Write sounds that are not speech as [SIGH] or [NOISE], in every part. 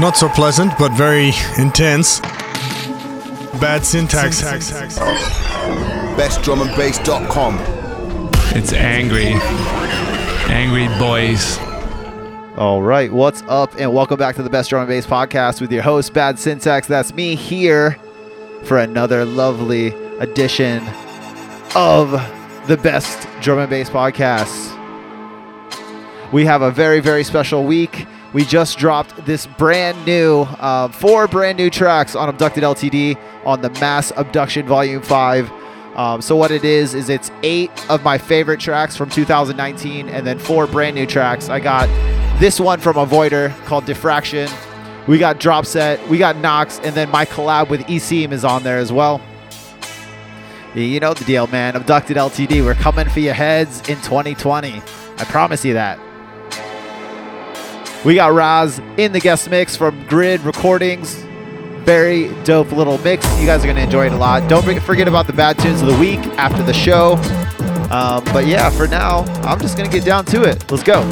Not so pleasant, but very intense. Bad syntax. Hacks. Bestdrumandbass.com. It's angry. Angry boys. All right, what's up, and welcome back to the Best Drum and Bass Podcast with your host, Bad Syntax. That's me here for another lovely edition of the Best Drum and Bass Podcast. We have a very, very special week. We just dropped this brand new, uh, four brand new tracks on Abducted LTD on the Mass Abduction Volume 5. Um, so, what it is, is it's eight of my favorite tracks from 2019 and then four brand new tracks. I got this one from Avoider called Diffraction. We got Drop Set, we got Knox, and then my collab with Eseam is on there as well. You know the deal, man. Abducted LTD, we're coming for your heads in 2020. I promise you that. We got Raz in the guest mix from Grid Recordings. Very dope little mix. You guys are going to enjoy it a lot. Don't forget about the bad tunes of the week after the show. Um, but yeah, for now, I'm just going to get down to it. Let's go.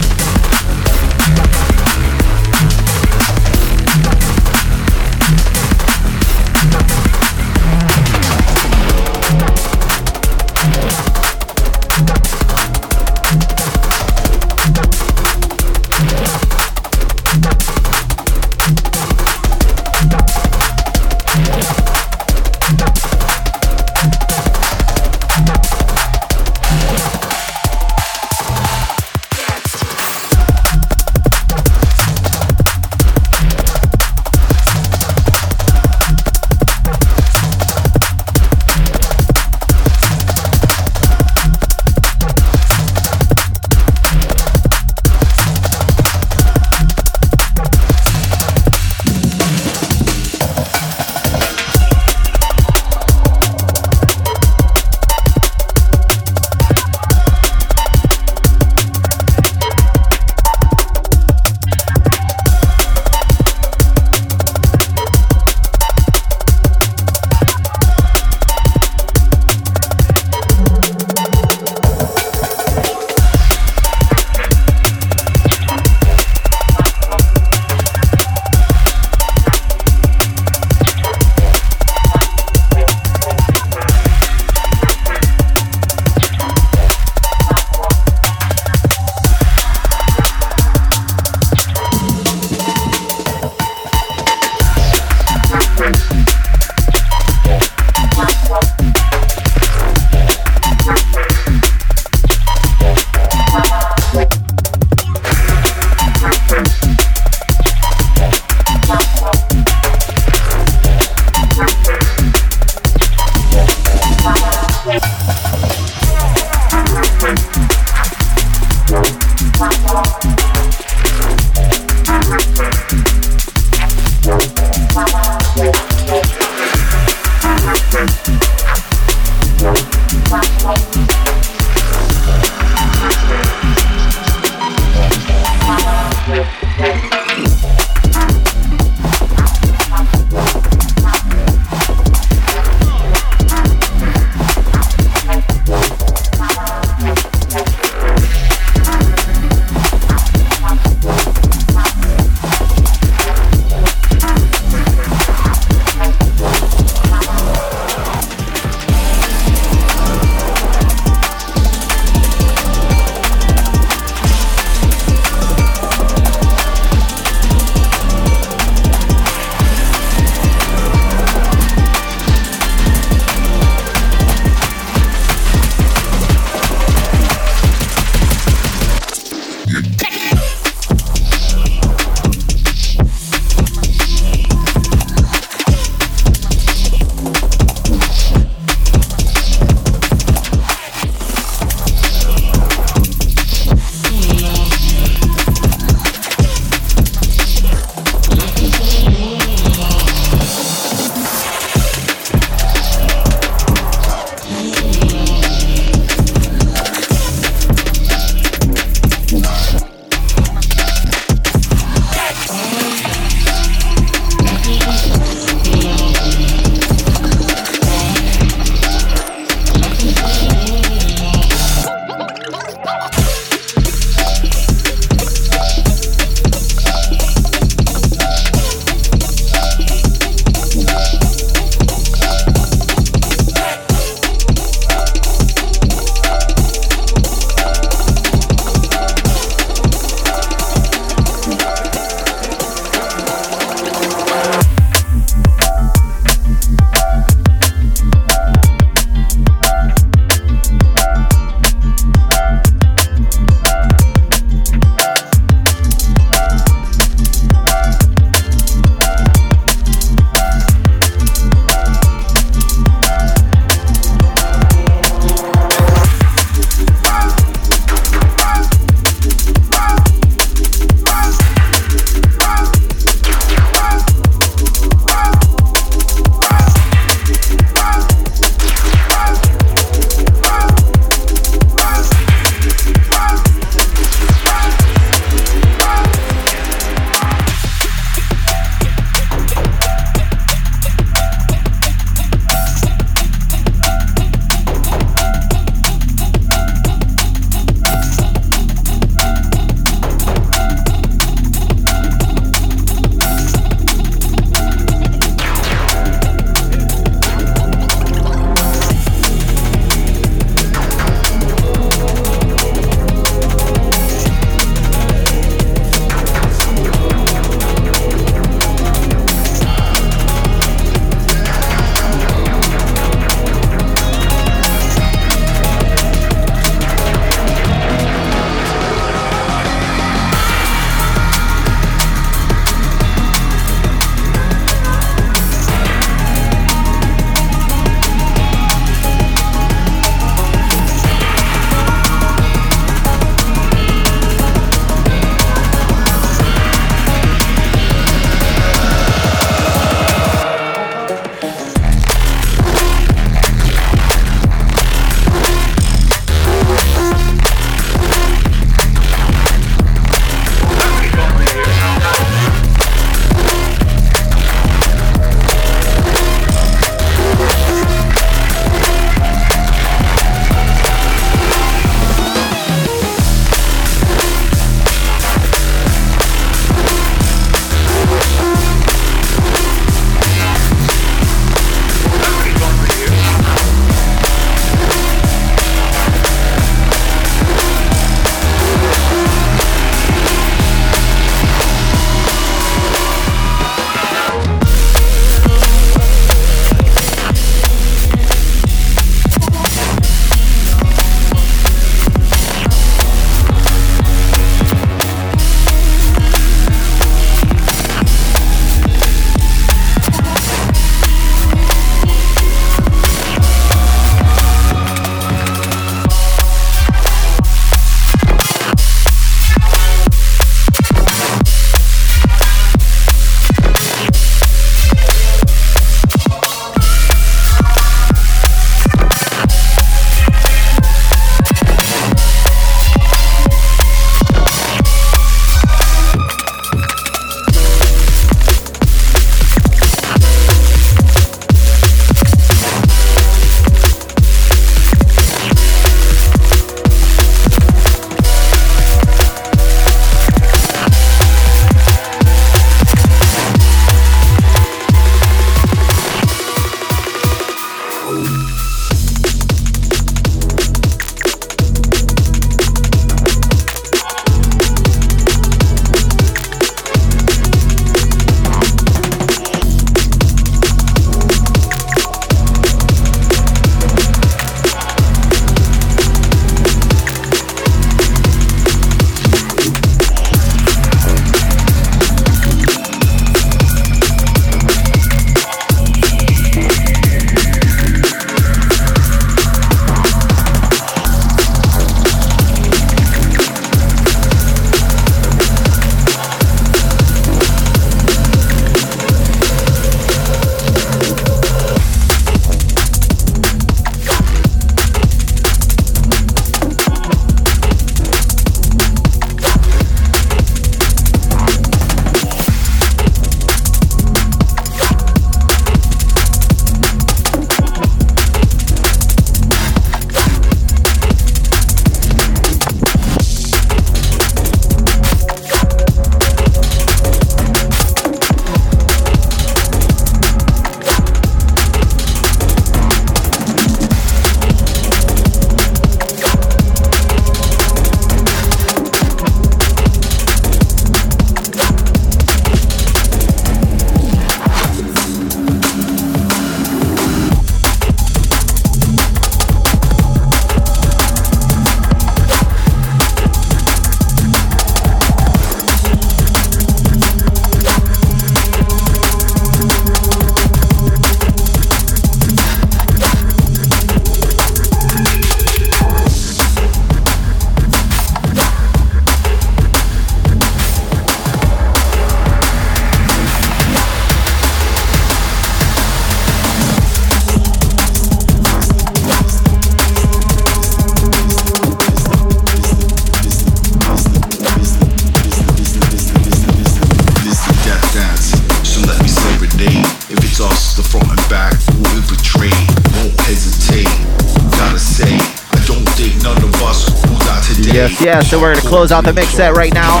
Yes, so we're gonna close out the mix set right now.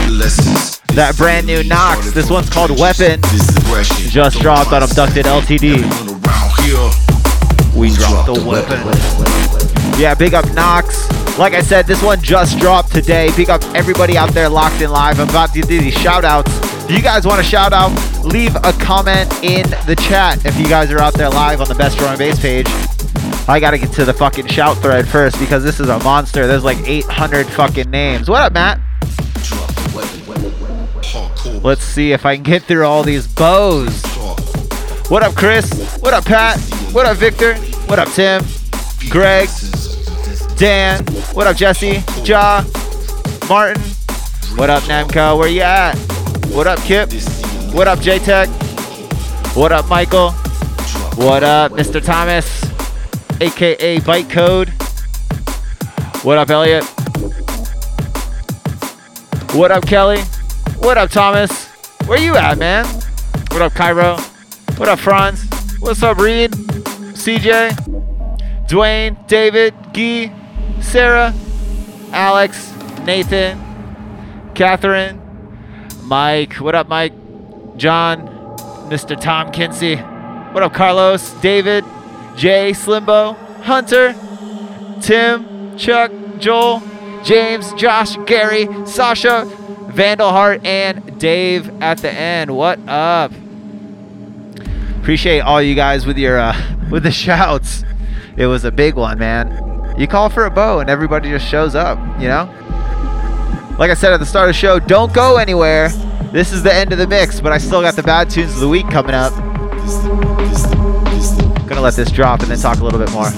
That brand new Knox. This one's called Weapon. Just dropped on Abducted LTD. We dropped the weapon. Yeah, big up Knox. Like I said, this one just dropped today. Big up everybody out there locked in live. I'm about to do these shout outs. If you guys want to shout out, leave a comment in the chat if you guys are out there live on the Best Drum and Bass page. I gotta get to the fucking shout thread first because this is a monster. There's like 800 fucking names. What up, Matt? Let's see if I can get through all these bows. What up, Chris? What up, Pat? What up, Victor? What up, Tim? Greg? Dan? What up, Jesse? Ja? Martin? What up, Namco? Where you at? What up, Kip? What up, J-Tech? What up, Michael? What up, Mr. Thomas? AKA Byte Code? What up, Elliot? What up, Kelly? What up, Thomas? Where you at, man? What up, Cairo? What up, Franz? What's up, Reed? CJ? Dwayne? David? Guy? Sarah? Alex? Nathan? Catherine? Mike? What up, Mike? John? Mr. Tom Kinsey? What up, Carlos? David? Jay? Slimbo? Hunter? Tim? Chuck? Joel? James? Josh? Gary? Sasha? Vandal Hart? And Dave at the end. What up? Appreciate all you guys with your uh, [LAUGHS] with the shouts. It was a big one, man. You call for a bow and everybody just shows up, you know? Like I said at the start of the show, don't go anywhere. This is the end of the mix, but I still got the bad tunes of the week coming up. Gonna let this drop and then talk a little bit more.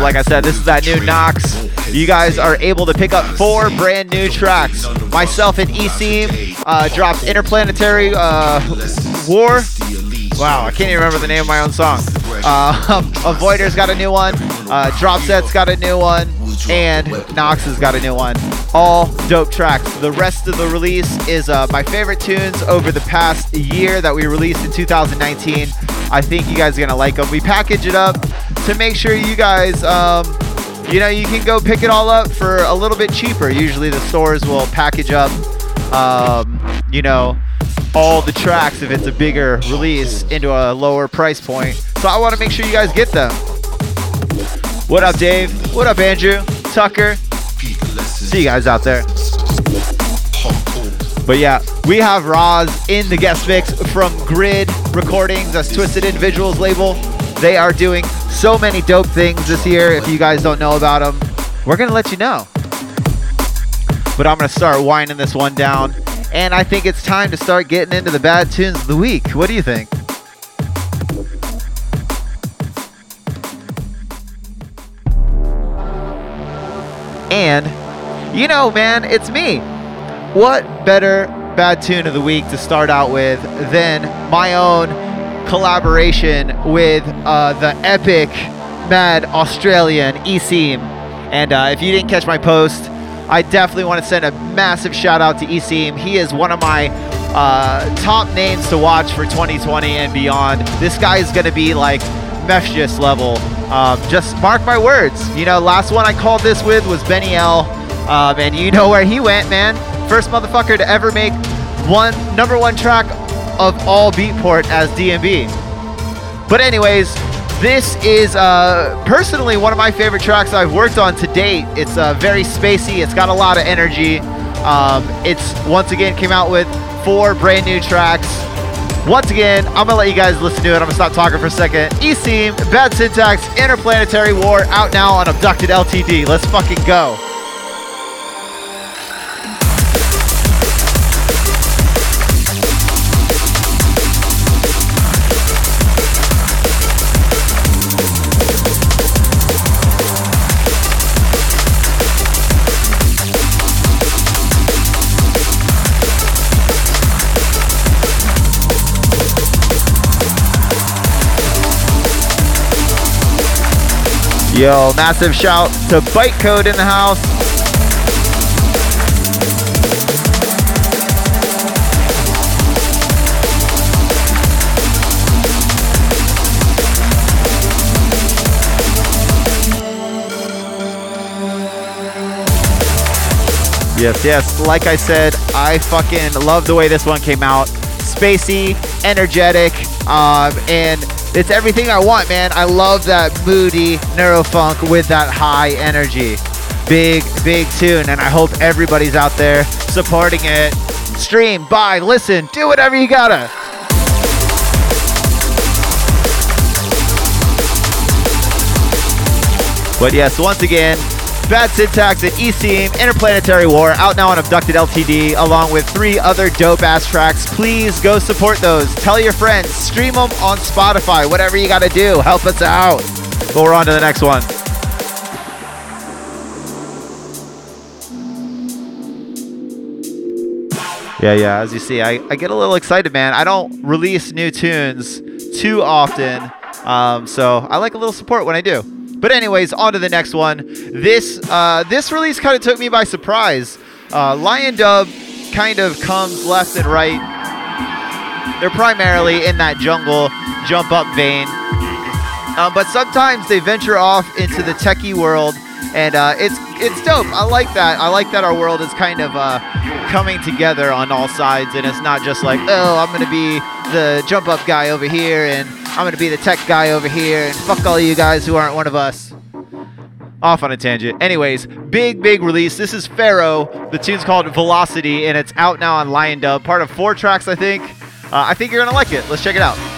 Like I said, this is that new Knox. You guys are able to pick up four brand new tracks. Myself and E-Seam uh, dropped Interplanetary uh, War. Wow, I can't even remember the name of my own song. Uh, [LAUGHS] Avoider's got a new one. Uh, Drop Set's got a new one. And Knox has got a new one. All dope tracks. The rest of the release is uh, my favorite tunes over the past year that we released in 2019. I think you guys are going to like them. We package it up to make sure you guys, um, you know, you can go pick it all up for a little bit cheaper. Usually the stores will package up, um, you know, all the tracks if it's a bigger release into a lower price point. So I want to make sure you guys get them. What up, Dave? What up, Andrew? Tucker? See you guys out there. But yeah, we have Raz in the guest mix from Grid Recordings, that's Twisted Individual's label. They are doing so many dope things this year. If you guys don't know about them, we're gonna let you know. But I'm gonna start winding this one down, and I think it's time to start getting into the bad tunes of the week. What do you think? And you know, man, it's me. What better bad tune of the week to start out with than my own collaboration with uh, the epic mad Australian Eseem. And uh, if you didn't catch my post, I definitely want to send a massive shout out to Eseem. He is one of my uh, top names to watch for 2020 and beyond. This guy is going to be like Mefjus level. Um, just mark my words. You know, last one I called this with was Benny L. Um, and you know where he went, man. First motherfucker to ever make one number one track of all Beatport as DNB. But anyways, this is uh, personally one of my favorite tracks I've worked on to date. It's uh, very spacey. It's got a lot of energy. Um, it's once again came out with four brand new tracks. Once again, I'm gonna let you guys listen to it. I'm gonna stop talking for a second. E-Seam, Bad Syntax, Interplanetary War, out now on Abducted LTD. Let's fucking go. Yo, massive shout to Bytecode in the house. Yes, yes. Like I said, I fucking love the way this one came out. Spacey, energetic, um, and it's everything I want, man. I love that moody neurofunk with that high energy. Big, big tune, and I hope everybody's out there supporting it. Stream, buy, listen, do whatever you gotta. But yes, once again, Bad Syntax and ECM Interplanetary War out now on Abducted LTD along with three other dope ass tracks. Please go support those. Tell your friends, stream them on Spotify, whatever you gotta do. Help us out. But we're on to the next one. Yeah, yeah. As you see, I, I get a little excited, man. I don't release new tunes too often, um, so I like a little support when I do. But anyways, on to the next one. This uh, this release kind of took me by surprise. Uh, Lion Dub kind of comes left and right. They're primarily in that jungle jump up vein, uh, but sometimes they venture off into the techie world, and uh, it's it's dope. I like that. I like that our world is kind of uh, coming together on all sides, and it's not just like, oh, I'm gonna be the jump up guy over here, and I'm gonna be the tech guy over here, and fuck all you guys who aren't one of us. Off on a tangent. Anyways, big, big release. This is Pharaoh. The tune's called Velocity, and it's out now on Lion Dub. Part of four tracks, I think. Uh, I think you're gonna like it. Let's check it out.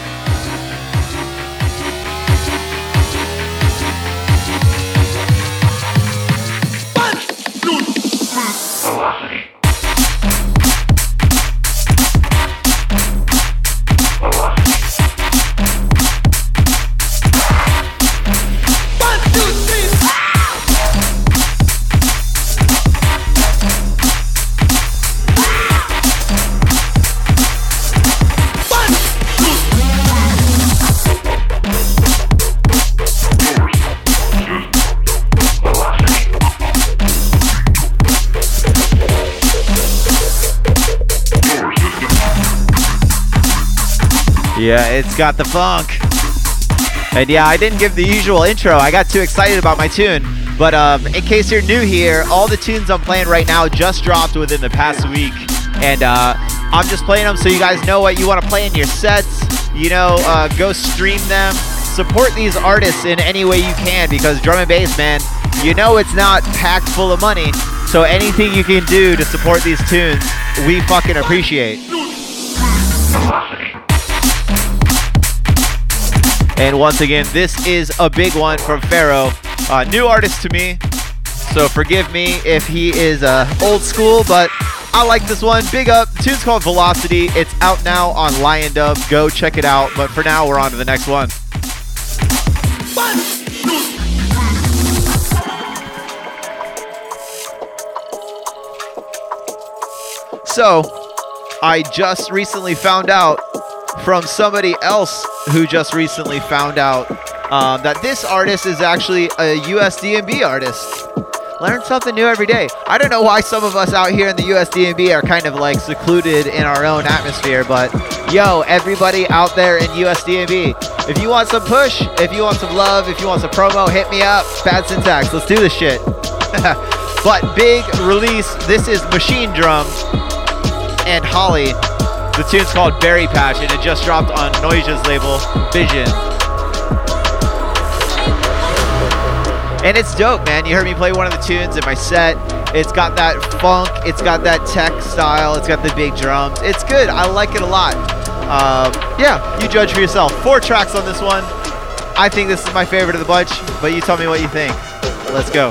Yeah, it's got the funk. And yeah, I didn't give the usual intro. I got too excited about my tune. But um, in case you're new here, all the tunes I'm playing right now just dropped within the past week. And uh, I'm just playing them so you guys know what you want to play in your sets. You know, uh, go stream them. Support these artists in any way you can because drum and bass, man, you know it's not packed full of money. So anything you can do to support these tunes, we fucking appreciate. And once again, this is a big one from Pharaoh. Uh, new artist to me, so forgive me if he is uh, old school, but I like this one. Big up. The tune's called Velocity. It's out now on Lion Dub. Go check it out. But for now, we're on to the next one. So, I just recently found out from somebody else who just recently found out um, that this artist is actually a USDNB artist. Learn something new every day. I don't know why some of us out here in the USDNB are kind of like secluded in our own atmosphere, but yo, everybody out there in USDNB, if you want some push, if you want some love, if you want some promo, hit me up. Bad syntax. Let's do this shit. [LAUGHS] but big release. This is Machinedrum and Holly. The tune's called Berry and it just dropped on Noisia's label, Vision. And it's dope, man. You heard me play one of the tunes in my set. It's got that funk, it's got that tech style, it's got the big drums. It's good. I like it a lot. Um, yeah, you judge for yourself. Four tracks on this one. I think this is my favorite of the bunch, but you tell me what you think. Let's go.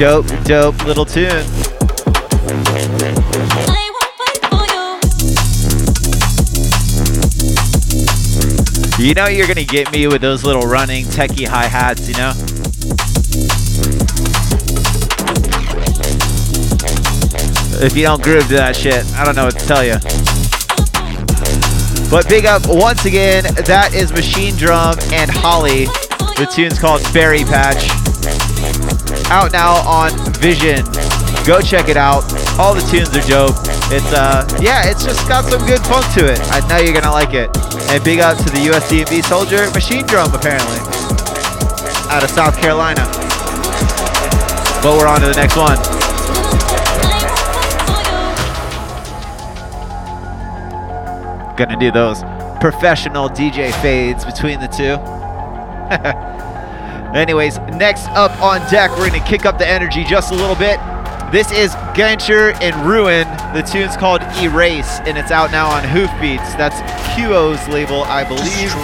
dope, dope little tune. You know you're gonna get me with those little running techie hi-hats, you know? If you don't groove to that shit, I don't know what to tell you. But big up once again, that is Machinedrum and Holly. The tune's called Berry Patch. Out now on Vision. Go check it out. All the tunes are dope. It's uh yeah, it's just got some good funk to it. I know you're gonna like it. And big up to the USDNB soldier, Machinedrum apparently. Out of South Carolina. But we're on to the next one. Gonna do those professional DJ fades between the two. [LAUGHS] Anyways, next up on deck, we're gonna kick up the energy just a little bit. This is Gancher and Ruin. The tune's called Erase, and it's out now on Hoofbeats. That's QO's label, I believe.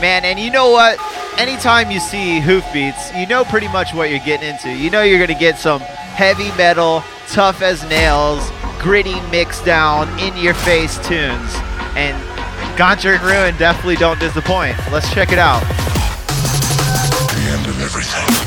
Man, and you know what? Anytime you see Hoofbeats, you know pretty much what you're getting into. You know you're gonna get some heavy metal, tough as nails, gritty mix down, in your face tunes. And Gancher and Ruin definitely don't disappoint. Let's check it out. The end of everything.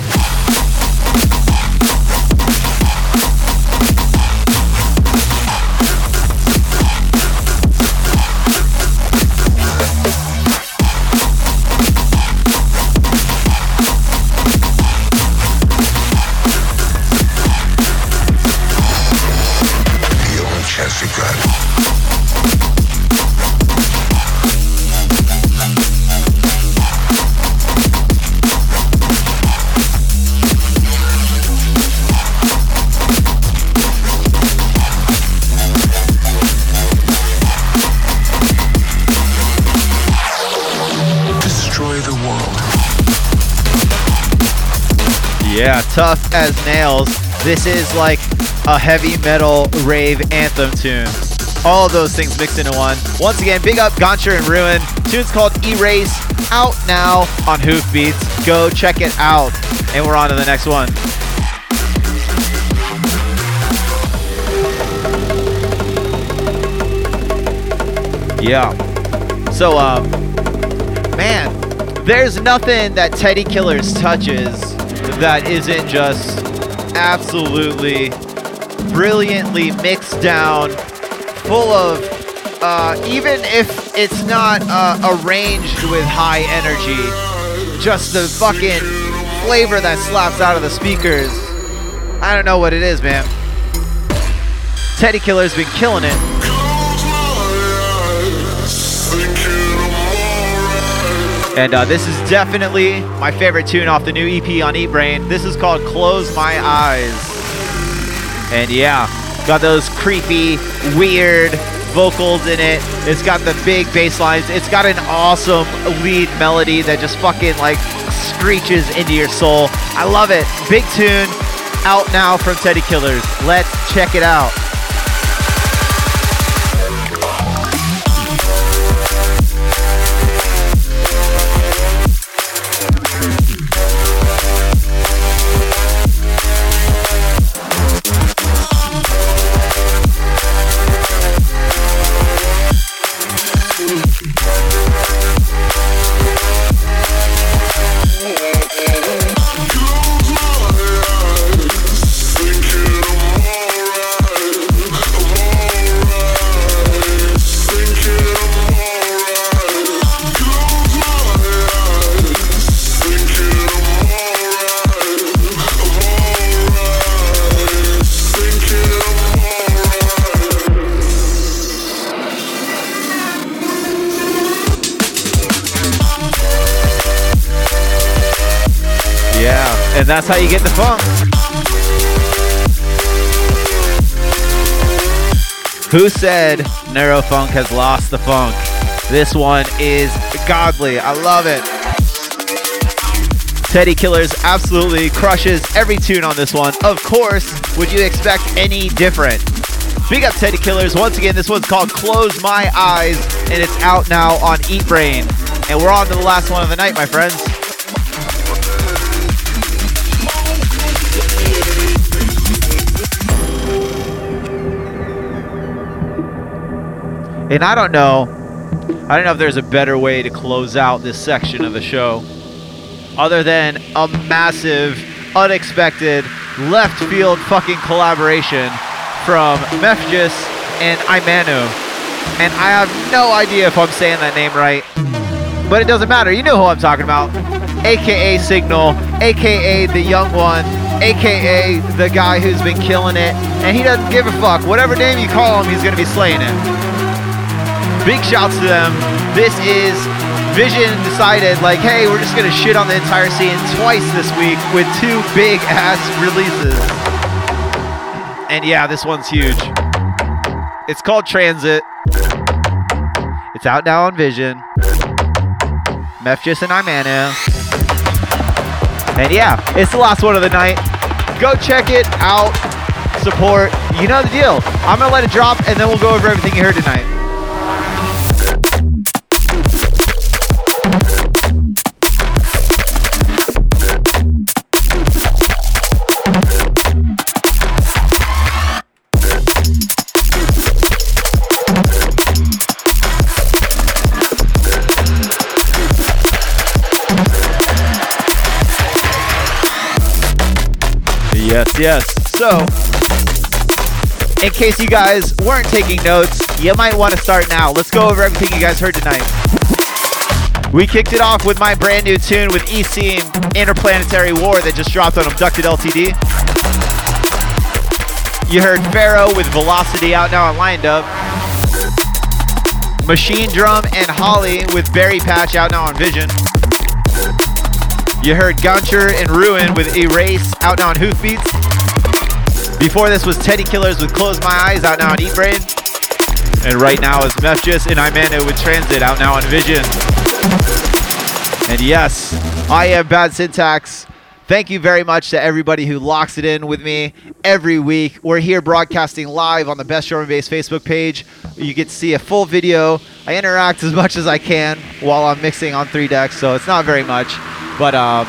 Tough as nails. This is like a heavy metal rave anthem tune. All those things mixed into one. Once again, big up Gancher and Ruin. Tune's called Erase, out now on Hoofbeats. Go check it out. And we're on to the next one. Yeah. So, um, man, there's nothing that Teddy Killers touches that isn't just absolutely brilliantly mixed down, full of, uh, even if it's not uh, arranged with high energy, just the fucking flavor that slaps out of the speakers. I don't know what it is, man. Teddy Killer's been killing it. And uh, this is definitely my favorite tune off the new EP on Eat Brain. This is called Close My Eyes. And yeah, got those creepy, weird vocals in it. It's got the big bass lines. It's got an awesome lead melody that just fucking like screeches into your soul. I love it. Big tune out now from Teddy Killers. Let's check it out. And that's how you get the funk. Who said Neurofunk has lost the funk? This one is godly. I love it. Teddy Killers absolutely crushes every tune on this one. Of course, would you expect any different? Big up Teddy Killers. Once again, this one's called Close My Eyes, and it's out now on Eat Brain. And we're on to the last one of the night, my friends. And I don't know, I don't know if there's a better way to close out this section of the show other than a massive, unexpected, left field fucking collaboration from Mefjus and Imanu. And I have no idea if I'm saying that name right, but it doesn't matter. You know who I'm talking about. AKA Signal, AKA the young one, AKA the guy who's been killing it, and he doesn't give a fuck. Whatever name you call him, he's gonna be slaying it. Big shouts to them. This is Vision decided, like, hey, we're just gonna shit on the entire scene twice this week with two big ass releases. And yeah, this one's huge. It's called Transit. It's out now on Vision. Mefjus and Imanu. And yeah, it's the last one of the night. Go check it out. Support. You know the deal. I'm gonna let it drop and then we'll go over everything you heard tonight. Yes, yes. So, in case you guys weren't taking notes, you might want to start now. Let's go over everything you guys heard tonight. We kicked it off with my brand new tune with EC and Interplanetary War that just dropped on Abducted LTD. You heard Pharaoh with Velocity out now on Lion Dub. Machine Drum and Holly with Berry Patch out now on Vision. You heard Gancher and Ruin with Erase out now on Hoofbeats. Before this was Teddy Killers with Close My Eyes out now on Eat Brain. And right now is Mefjus and Imanu with Transit out now on Vision. And yes, I am Bad Syntax. Thank you very much to everybody who locks it in with me every week. We're here broadcasting live on the Best Drum and Bass Facebook page. You get to see a full video. I interact as much as I can while I'm mixing on three decks, so it's not very much. But um,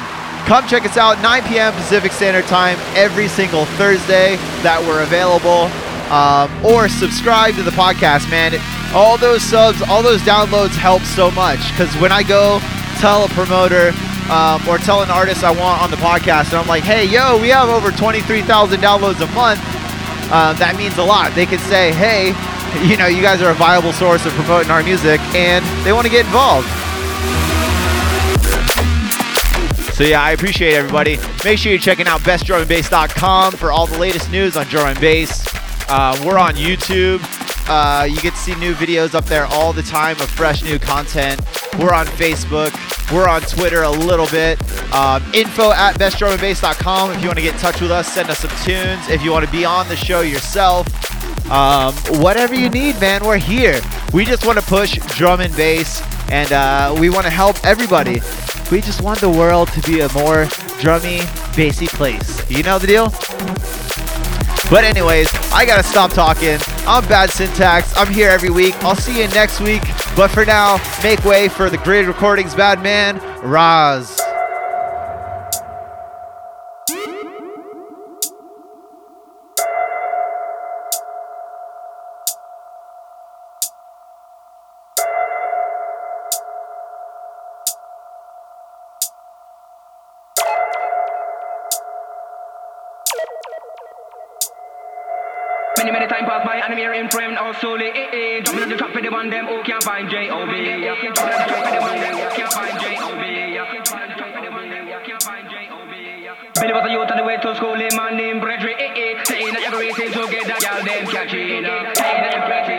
come check us out 9 p.m. Pacific Standard Time every single Thursday that we're available. Um, or subscribe to the podcast, man. All those subs, all those downloads help so much because when I go tell a promoter um, or tell an artist I want on the podcast, and I'm like, hey, yo, we have over 23,000 downloads a month. Uh, that means a lot. They can say, hey, [LAUGHS] you know, you guys are a viable source of promoting our music, and they want to get involved. So yeah, I appreciate everybody. Make sure you're checking out bestdrumandbass.com for all the latest news on drum and bass. Uh, we're on YouTube. Uh, you get to see new videos up there all the time of fresh new content. We're on Facebook. We're on Twitter a little bit. Um, info at bestdrumandbass.com if you want to get in touch with us. Send us some tunes. If you want to be on the show yourself, um, whatever you need, man, we're here. We just want to push drum and bass, and uh, we want to help everybody. We just want the world to be a more drummy, bassy place. You know the deal? But anyways, I gotta stop talking. I'm Bad Syntax. I'm here every week. I'll see you next week. But for now, make way for the Grid Recordings bad man, Raz. Them who can't find J.O.B. Yeah. Billy was a youth on the way to school, him man named Bredry, eh eh. Saying that every together, y'all them catching up. Saying that every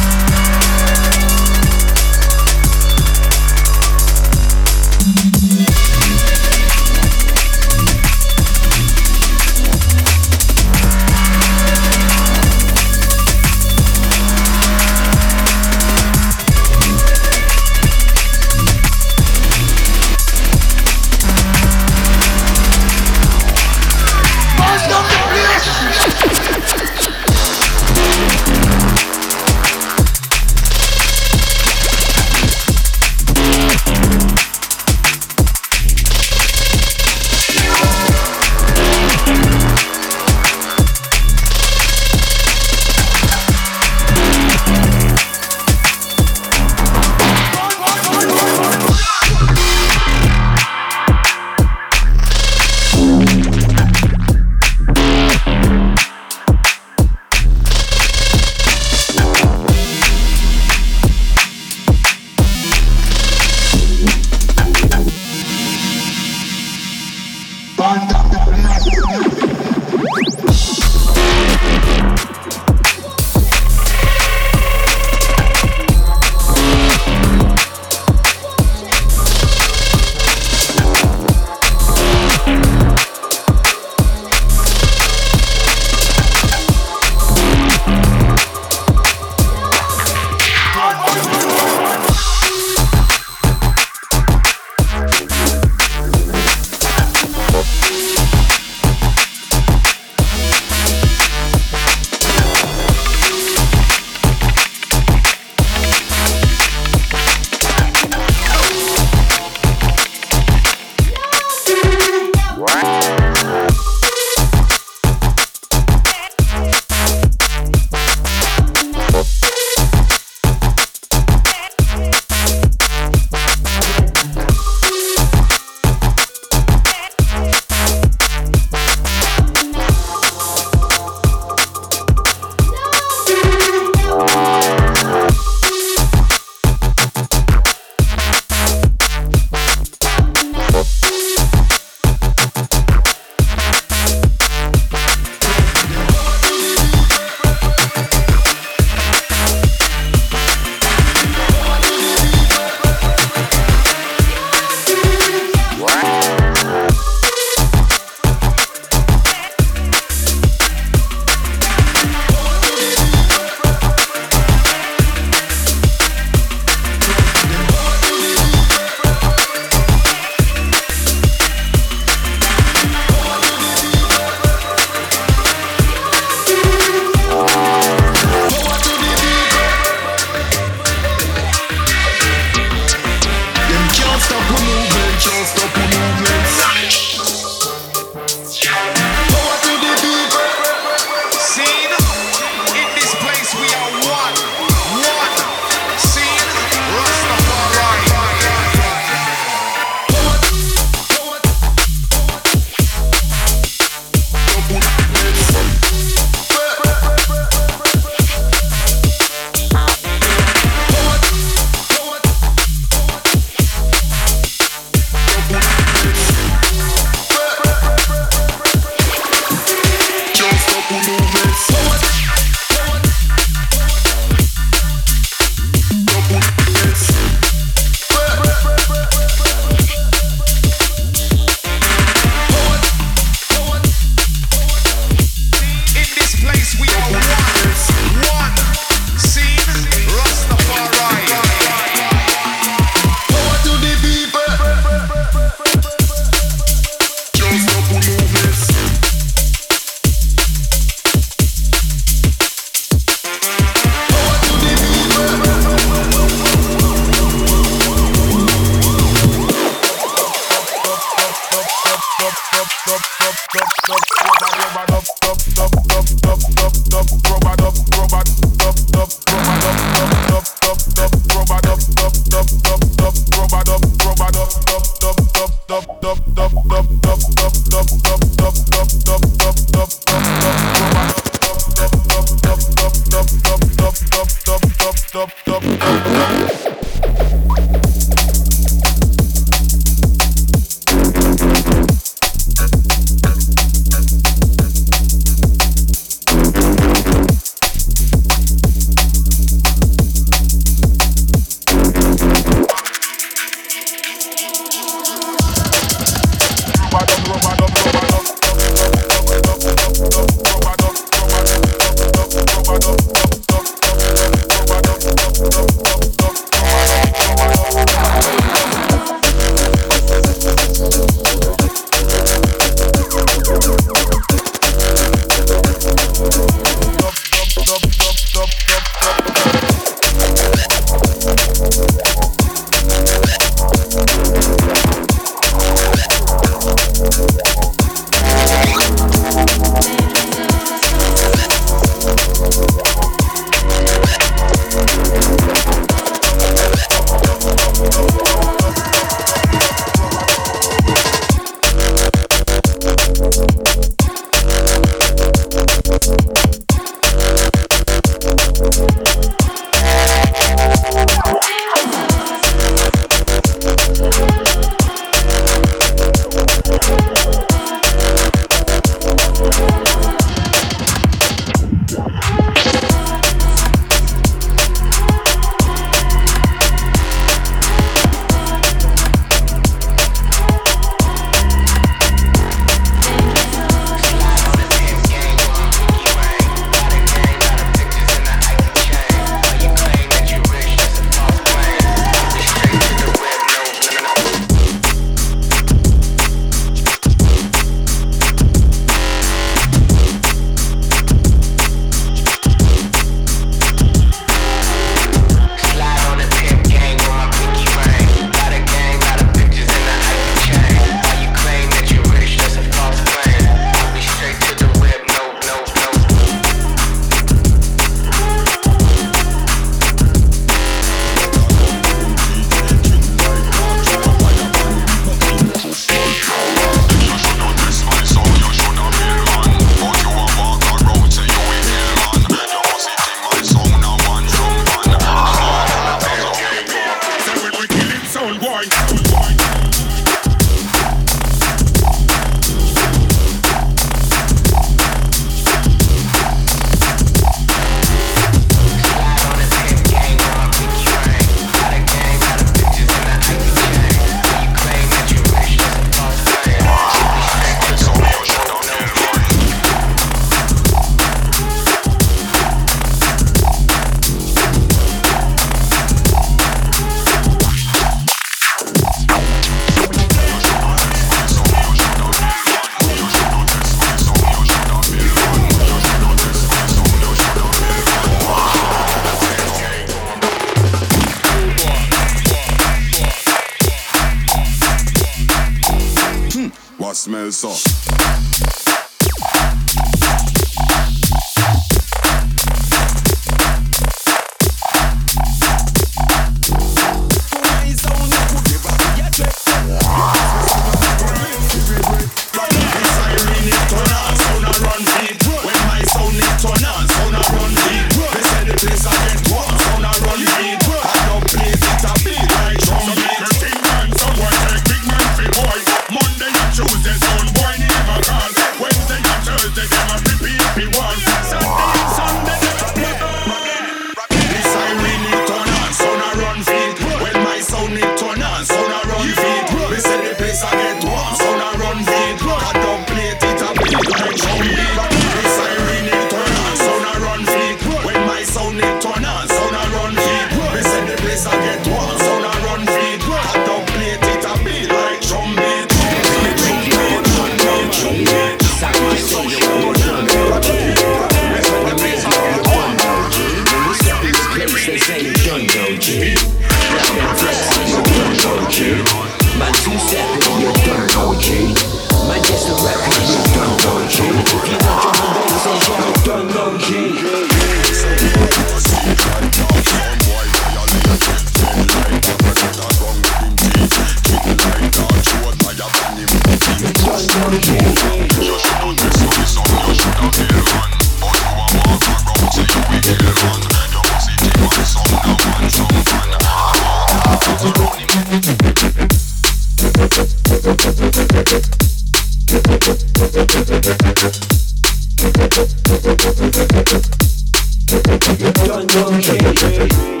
Don't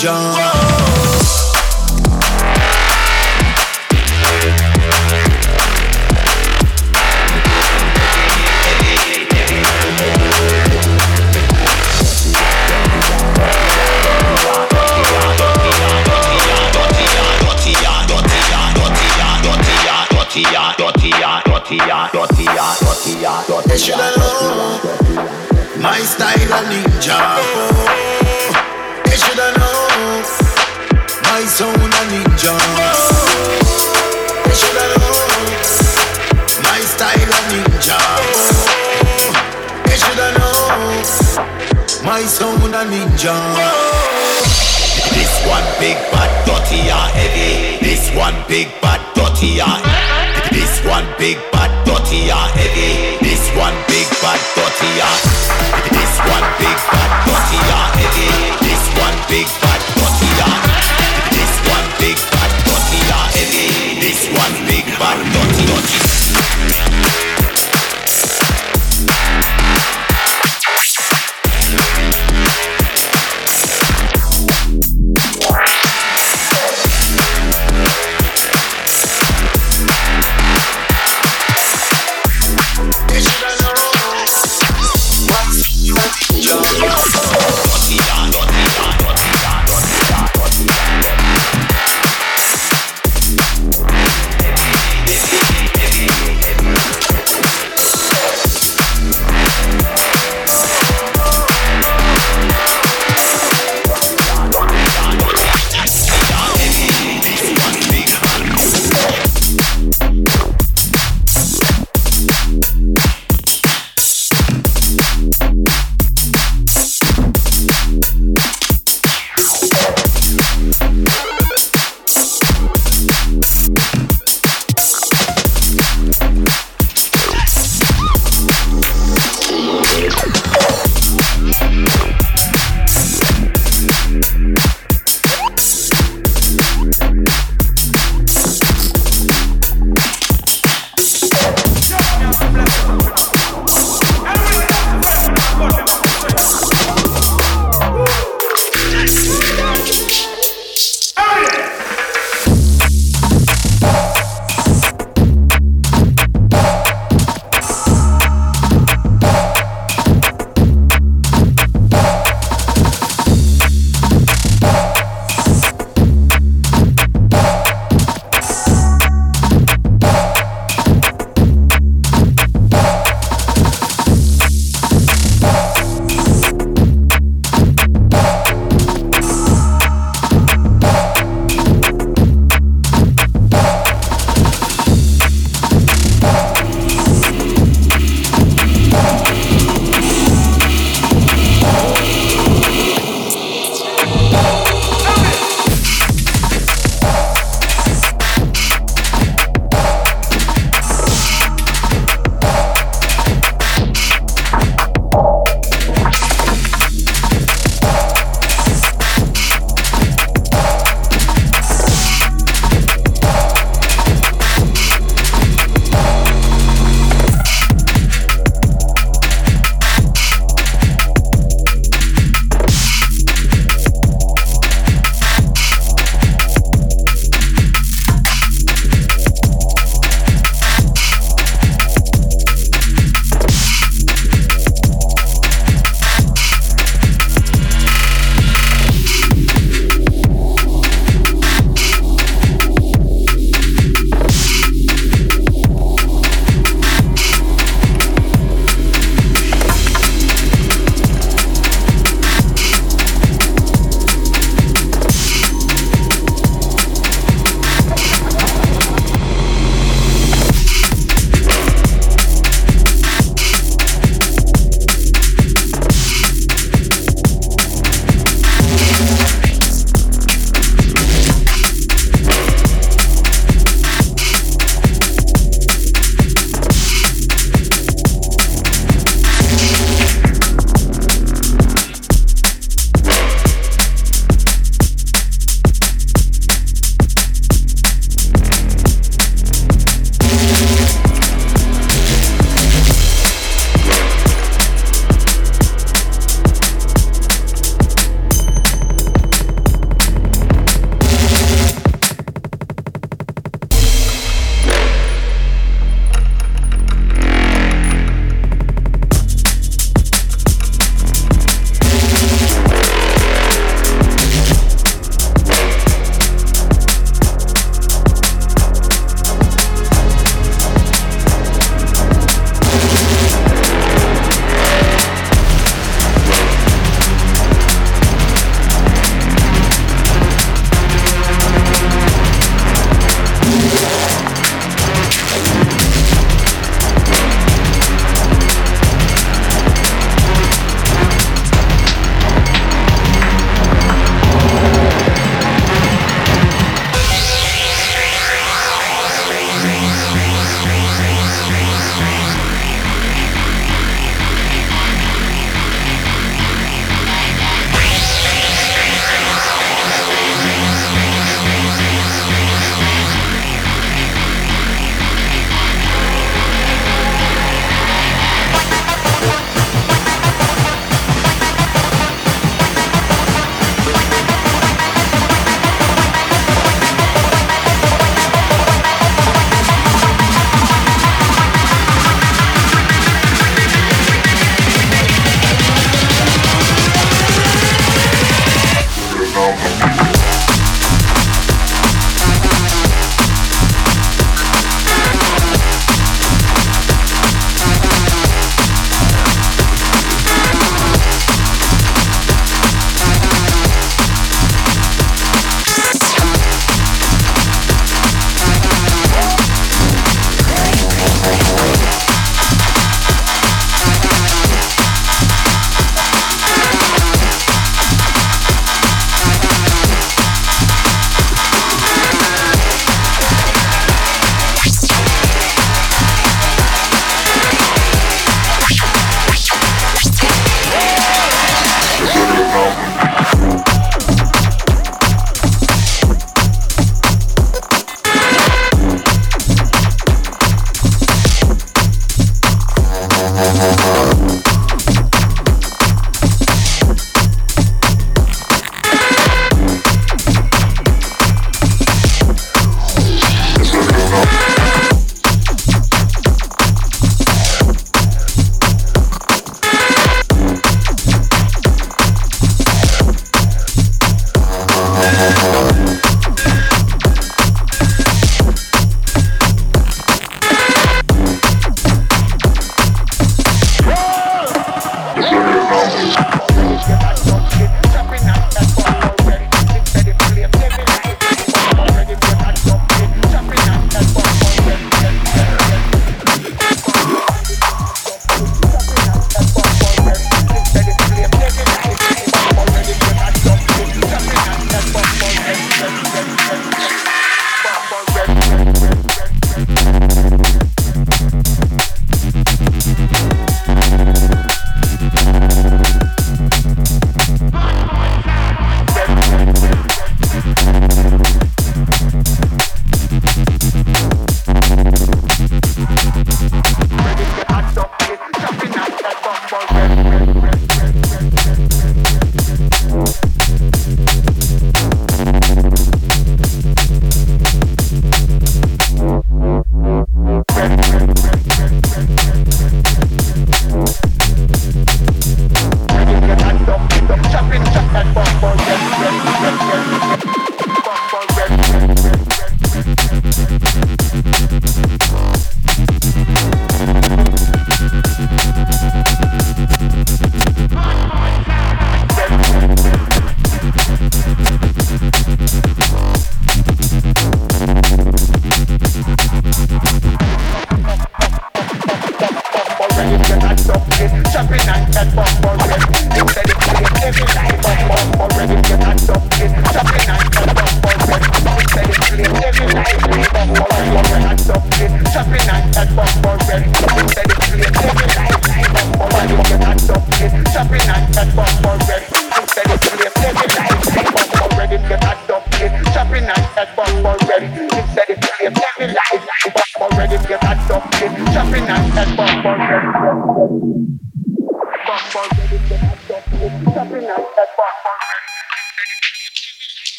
sound